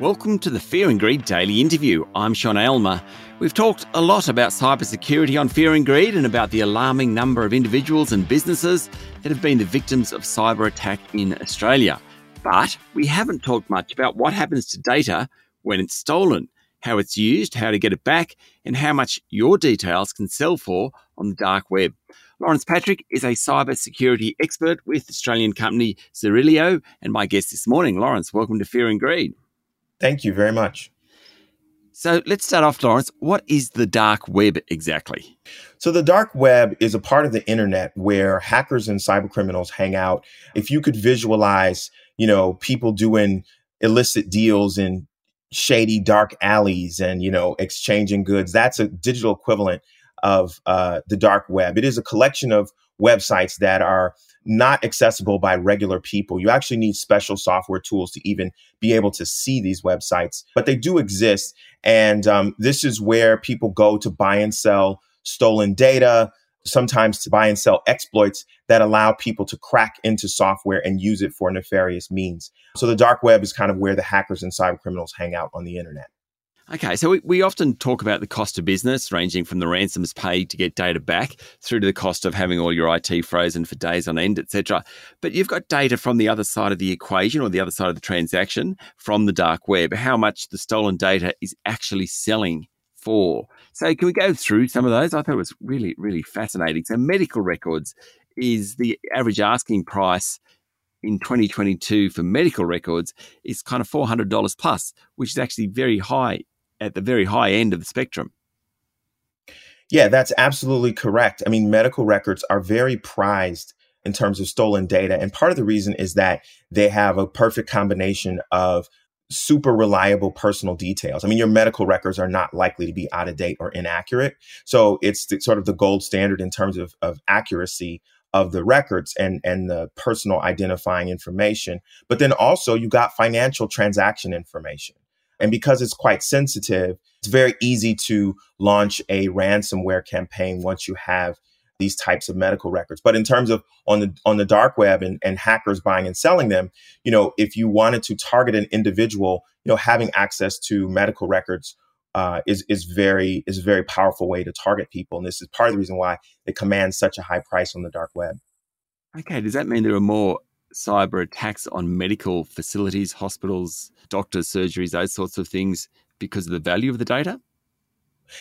Welcome to the Fear and Greed Daily Interview. I'm Sean Aylmer. We've talked a lot about cybersecurity on Fear and Greed and about the alarming number of individuals and businesses that have been the victims of cyber attack in Australia. But we haven't talked much about what happens to data when it's stolen, how it's used, how to get it back, and how much your details can sell for on the dark web. Lawrence Patrick is a cybersecurity expert with Australian company Zirilio and my guest this morning. Lawrence, welcome to Fear and Greed. Thank you very much. So let's start off, Lawrence. What is the dark web exactly? So, the dark web is a part of the internet where hackers and cyber criminals hang out. If you could visualize, you know, people doing illicit deals in shady dark alleys and, you know, exchanging goods, that's a digital equivalent of uh, the dark web. It is a collection of websites that are not accessible by regular people. You actually need special software tools to even be able to see these websites, but they do exist. And um, this is where people go to buy and sell stolen data, sometimes to buy and sell exploits that allow people to crack into software and use it for nefarious means. So the dark web is kind of where the hackers and cyber criminals hang out on the internet. Okay, so we, we often talk about the cost of business, ranging from the ransoms paid to get data back through to the cost of having all your IT frozen for days on end, etc. But you've got data from the other side of the equation or the other side of the transaction from the dark web, how much the stolen data is actually selling for. So can we go through some of those? I thought it was really, really fascinating. So medical records is the average asking price in 2022 for medical records is kind of $400 plus, which is actually very high at the very high end of the spectrum. Yeah, that's absolutely correct. I mean, medical records are very prized in terms of stolen data. And part of the reason is that they have a perfect combination of super reliable personal details. I mean, your medical records are not likely to be out of date or inaccurate. So it's the, sort of the gold standard in terms of, of accuracy of the records and, and the personal identifying information. But then also you got financial transaction information. And because it's quite sensitive, it's very easy to launch a ransomware campaign once you have these types of medical records. But in terms of on the on the dark web and, and hackers buying and selling them, you know, if you wanted to target an individual, you know, having access to medical records uh, is is very is a very powerful way to target people. And this is part of the reason why it commands such a high price on the dark web. Okay, does that mean there are more cyber attacks on medical facilities, hospitals, doctors, surgeries, those sorts of things because of the value of the data?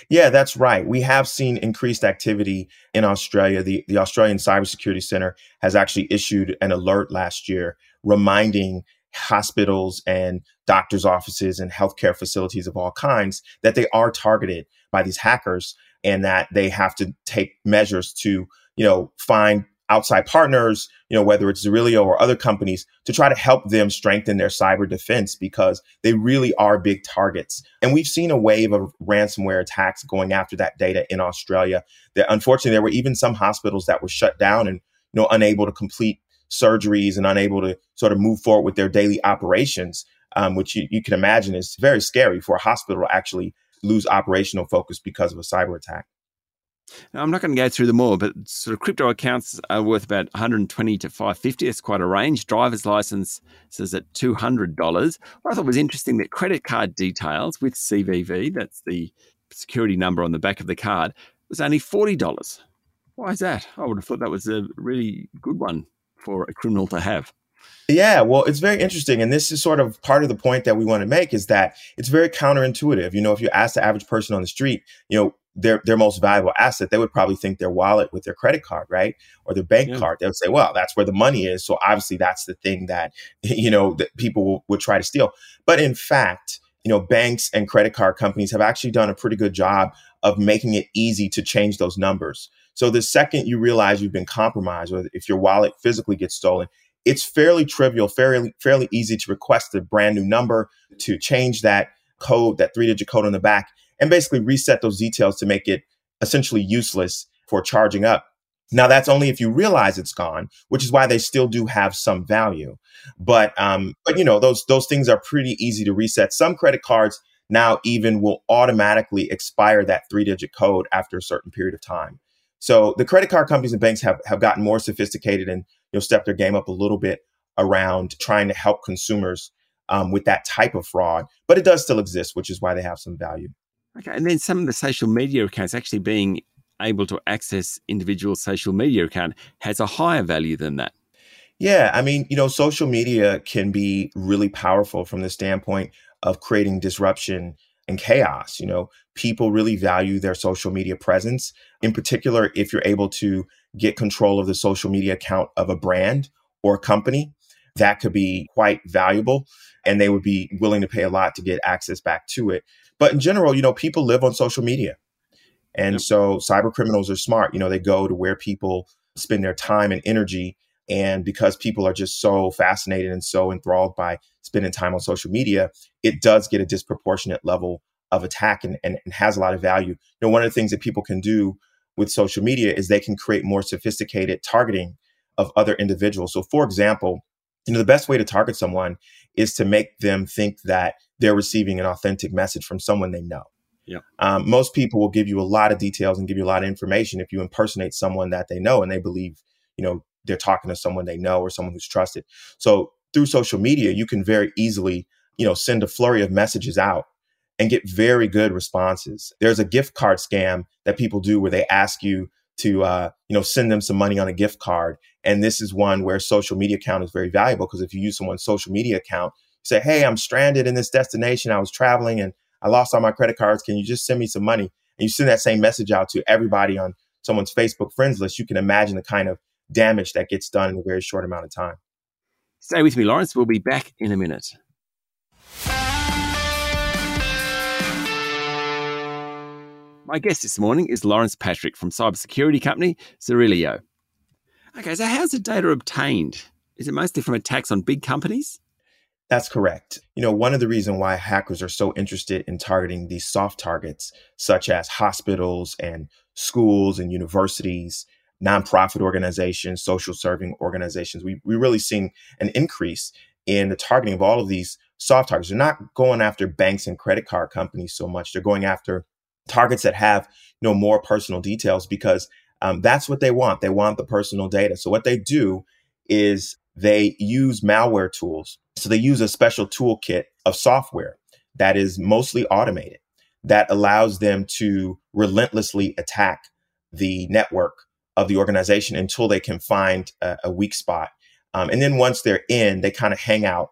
Yeah, that's right. We have seen increased activity in Australia. The, the Australian Cybersecurity Center has actually issued an alert last year reminding hospitals and doctors' offices and healthcare facilities of all kinds that they are targeted by these hackers and that they have to take measures to, you know, find outside partners, you know, whether it's Zirilio or other companies to try to help them strengthen their cyber defense because they really are big targets. And we've seen a wave of ransomware attacks going after that data in Australia. That unfortunately there were even some hospitals that were shut down and you know unable to complete surgeries and unable to sort of move forward with their daily operations, um, which you, you can imagine is very scary for a hospital to actually lose operational focus because of a cyber attack. Now, I'm not going to go through them all, but sort of crypto accounts are worth about 120 to 550. It's quite a range. Driver's license says at $200. What I thought was interesting that credit card details with CVV, that's the security number on the back of the card, was only $40. Why is that? I would have thought that was a really good one for a criminal to have. Yeah, well, it's very interesting. And this is sort of part of the point that we want to make is that it's very counterintuitive. You know, if you ask the average person on the street, you know, their their most valuable asset, they would probably think their wallet with their credit card, right, or their bank yeah. card. They would say, "Well, that's where the money is." So obviously, that's the thing that you know that people will, would try to steal. But in fact, you know, banks and credit card companies have actually done a pretty good job of making it easy to change those numbers. So the second you realize you've been compromised, or if your wallet physically gets stolen, it's fairly trivial, fairly fairly easy to request a brand new number to change that code, that three digit code on the back and basically reset those details to make it essentially useless for charging up. Now that's only if you realize it's gone, which is why they still do have some value. But um, but you know those those things are pretty easy to reset. Some credit cards now even will automatically expire that three digit code after a certain period of time. So the credit card companies and banks have have gotten more sophisticated and you know stepped their game up a little bit around trying to help consumers um, with that type of fraud, but it does still exist, which is why they have some value. Okay, and then some of the social media accounts actually being able to access individual social media account has a higher value than that. Yeah, I mean, you know, social media can be really powerful from the standpoint of creating disruption and chaos. You know, people really value their social media presence. In particular, if you're able to get control of the social media account of a brand or a company, that could be quite valuable and they would be willing to pay a lot to get access back to it. But in general, you know, people live on social media. And yep. so cyber criminals are smart. You know, they go to where people spend their time and energy. And because people are just so fascinated and so enthralled by spending time on social media, it does get a disproportionate level of attack and, and, and has a lot of value. You know, one of the things that people can do with social media is they can create more sophisticated targeting of other individuals. So, for example, you know, the best way to target someone is to make them think that they're receiving an authentic message from someone they know. Yeah. Um, most people will give you a lot of details and give you a lot of information if you impersonate someone that they know and they believe, you know, they're talking to someone they know or someone who's trusted. So through social media, you can very easily, you know, send a flurry of messages out and get very good responses. There's a gift card scam that people do where they ask you to, uh, you know, send them some money on a gift card. And this is one where social media account is very valuable because if you use someone's social media account, say, Hey, I'm stranded in this destination. I was traveling and I lost all my credit cards. Can you just send me some money? And you send that same message out to everybody on someone's Facebook friends list. You can imagine the kind of damage that gets done in a very short amount of time. Stay with me, Lawrence. We'll be back in a minute. My guest this morning is Lawrence Patrick from cybersecurity company Zirilio. Okay, so how's the data obtained? Is it mostly from attacks on big companies? That's correct. You know, one of the reasons why hackers are so interested in targeting these soft targets, such as hospitals and schools and universities, nonprofit organizations, social serving organizations, we, we really seeing an increase in the targeting of all of these soft targets. They're not going after banks and credit card companies so much. They're going after targets that have you know more personal details because um, that's what they want. They want the personal data. So what they do is they use malware tools. So they use a special toolkit of software that is mostly automated that allows them to relentlessly attack the network of the organization until they can find a, a weak spot. Um, and then once they're in, they kind of hang out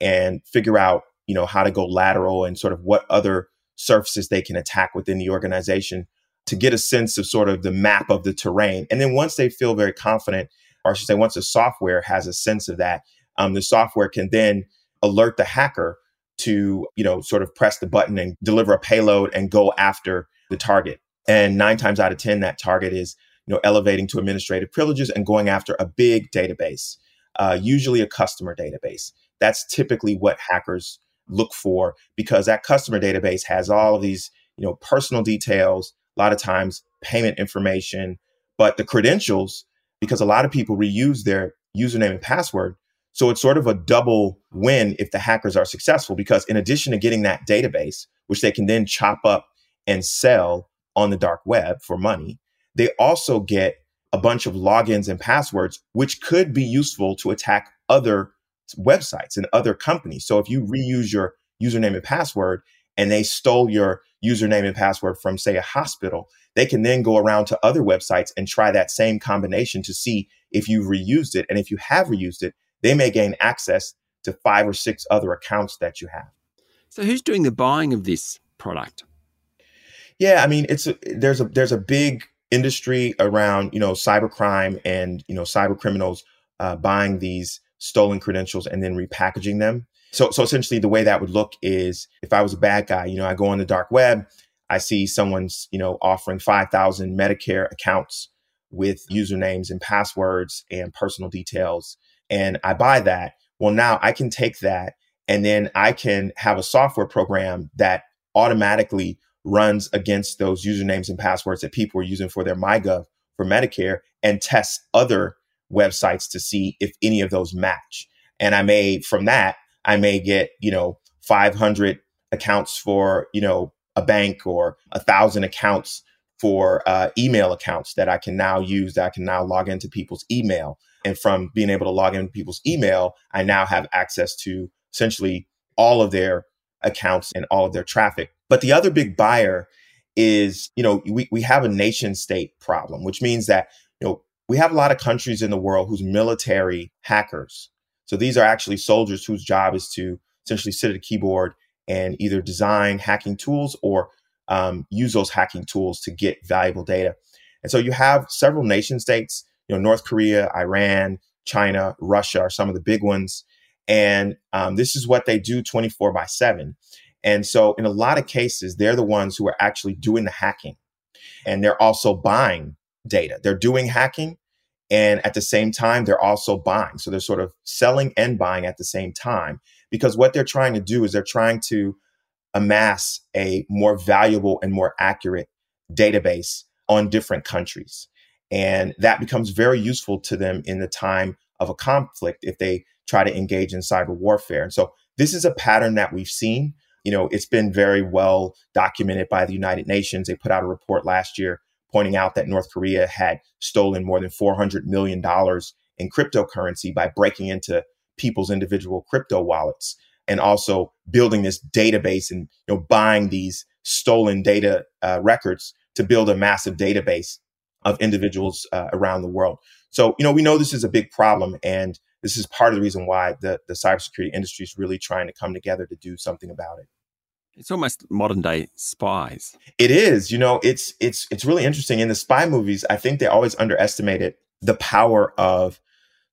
and figure out, you know, how to go lateral and sort of what other surfaces they can attack within the organization to get a sense of sort of the map of the terrain. And then once they feel very confident or I should say, once the software has a sense of that, um, the software can then alert the hacker to, you know, sort of press the button and deliver a payload and go after the target. And nine times out of 10, that target is, you know, elevating to administrative privileges and going after a big database, uh, usually a customer database. That's typically what hackers look for because that customer database has all of these, you know, personal details, a lot of times payment information, but the credentials because a lot of people reuse their username and password. So it's sort of a double win if the hackers are successful, because in addition to getting that database, which they can then chop up and sell on the dark web for money, they also get a bunch of logins and passwords, which could be useful to attack other websites and other companies. So if you reuse your username and password and they stole your username and password from, say, a hospital, they can then go around to other websites and try that same combination to see if you've reused it. And if you have reused it, they may gain access to five or six other accounts that you have. So, who's doing the buying of this product? Yeah, I mean, it's a, there's a there's a big industry around you know cybercrime and you know cyber criminals uh, buying these stolen credentials and then repackaging them. So, so essentially, the way that would look is if I was a bad guy, you know, I go on the dark web, I see someone's, you know, offering 5,000 Medicare accounts with usernames and passwords and personal details, and I buy that. Well, now I can take that and then I can have a software program that automatically runs against those usernames and passwords that people are using for their MyGov for Medicare and test other websites to see if any of those match. And I may, from that, I may get, you know, 500 accounts for, you know, a bank or a thousand accounts for uh, email accounts that I can now use that I can now log into people's email. And from being able to log into people's email, I now have access to essentially all of their accounts and all of their traffic. But the other big buyer is, you know, we, we have a nation state problem, which means that, you know, we have a lot of countries in the world whose military hackers. So these are actually soldiers whose job is to essentially sit at a keyboard and either design hacking tools or um, use those hacking tools to get valuable data. And so you have several nation states, you know, North Korea, Iran, China, Russia are some of the big ones. And um, this is what they do 24 by 7. And so, in a lot of cases, they're the ones who are actually doing the hacking. And they're also buying data. They're doing hacking. And at the same time, they're also buying. So they're sort of selling and buying at the same time because what they're trying to do is they're trying to amass a more valuable and more accurate database on different countries. And that becomes very useful to them in the time of a conflict if they try to engage in cyber warfare. And so this is a pattern that we've seen. You know, it's been very well documented by the United Nations. They put out a report last year pointing out that North Korea had stolen more than $400 million in cryptocurrency by breaking into people's individual crypto wallets and also building this database and you know buying these stolen data uh, records to build a massive database of individuals uh, around the world. So, you know, we know this is a big problem, and this is part of the reason why the, the cybersecurity industry is really trying to come together to do something about it. It's almost modern day spies. It is. You know, it's it's it's really interesting. In the spy movies, I think they always underestimated the power of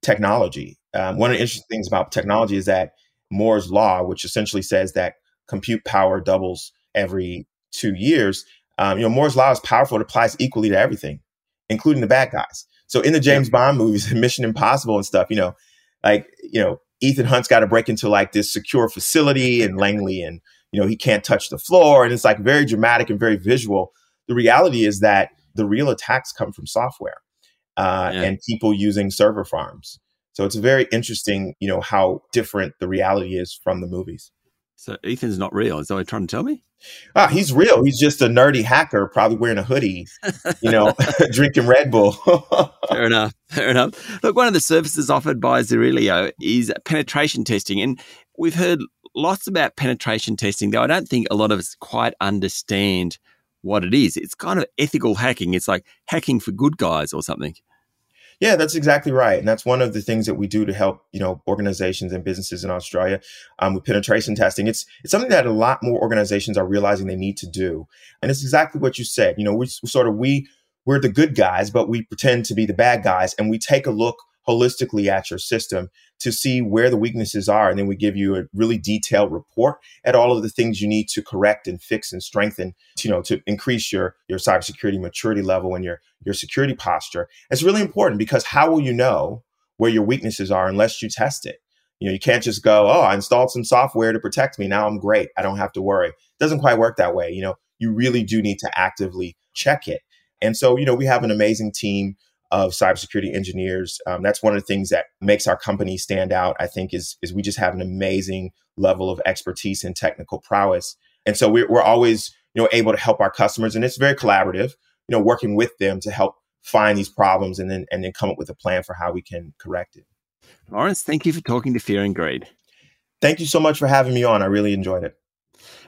technology. Um, one of the interesting things about technology is that Moore's law, which essentially says that compute power doubles every two years, um, you know, Moore's law is powerful. It applies equally to everything, including the bad guys. So in the James Bond movies, Mission Impossible and stuff, you know, like, you know, Ethan Hunt's got to break into like this secure facility in Langley and, you know, he can't touch the floor. And it's like very dramatic and very visual. The reality is that the real attacks come from software uh, yeah. and people using server farms. So it's very interesting, you know, how different the reality is from the movies. So Ethan's not real. Is that what you're trying to tell me? Ah, he's real. He's just a nerdy hacker, probably wearing a hoodie, you know, drinking Red Bull. fair enough. Fair enough. Look, one of the services offered by Zirilio is penetration testing. And we've heard lots about penetration testing, though I don't think a lot of us quite understand what it is. It's kind of ethical hacking. It's like hacking for good guys or something. Yeah, that's exactly right, and that's one of the things that we do to help you know organizations and businesses in Australia um, with penetration testing. It's it's something that a lot more organizations are realizing they need to do, and it's exactly what you said. You know, we sort of we we're the good guys, but we pretend to be the bad guys, and we take a look holistically at your system to see where the weaknesses are. And then we give you a really detailed report at all of the things you need to correct and fix and strengthen, to, you know, to increase your, your cybersecurity maturity level and your, your security posture. It's really important because how will you know where your weaknesses are unless you test it? You know, you can't just go, oh, I installed some software to protect me. Now I'm great. I don't have to worry. It doesn't quite work that way. You know, you really do need to actively check it. And so, you know, we have an amazing team of cybersecurity engineers. Um, that's one of the things that makes our company stand out. I think is is we just have an amazing level of expertise and technical prowess, and so we're, we're always you know able to help our customers, and it's very collaborative. You know, working with them to help find these problems and then and then come up with a plan for how we can correct it. Lawrence, thank you for talking to Fear and Greed. Thank you so much for having me on. I really enjoyed it.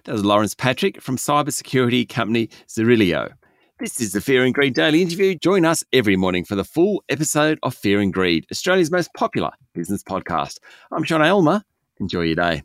That was Lawrence Patrick from cybersecurity company Zirilio. This is the Fear and Greed Daily Interview. Join us every morning for the full episode of Fear and Greed, Australia's most popular business podcast. I'm Sean Aylmer. Enjoy your day.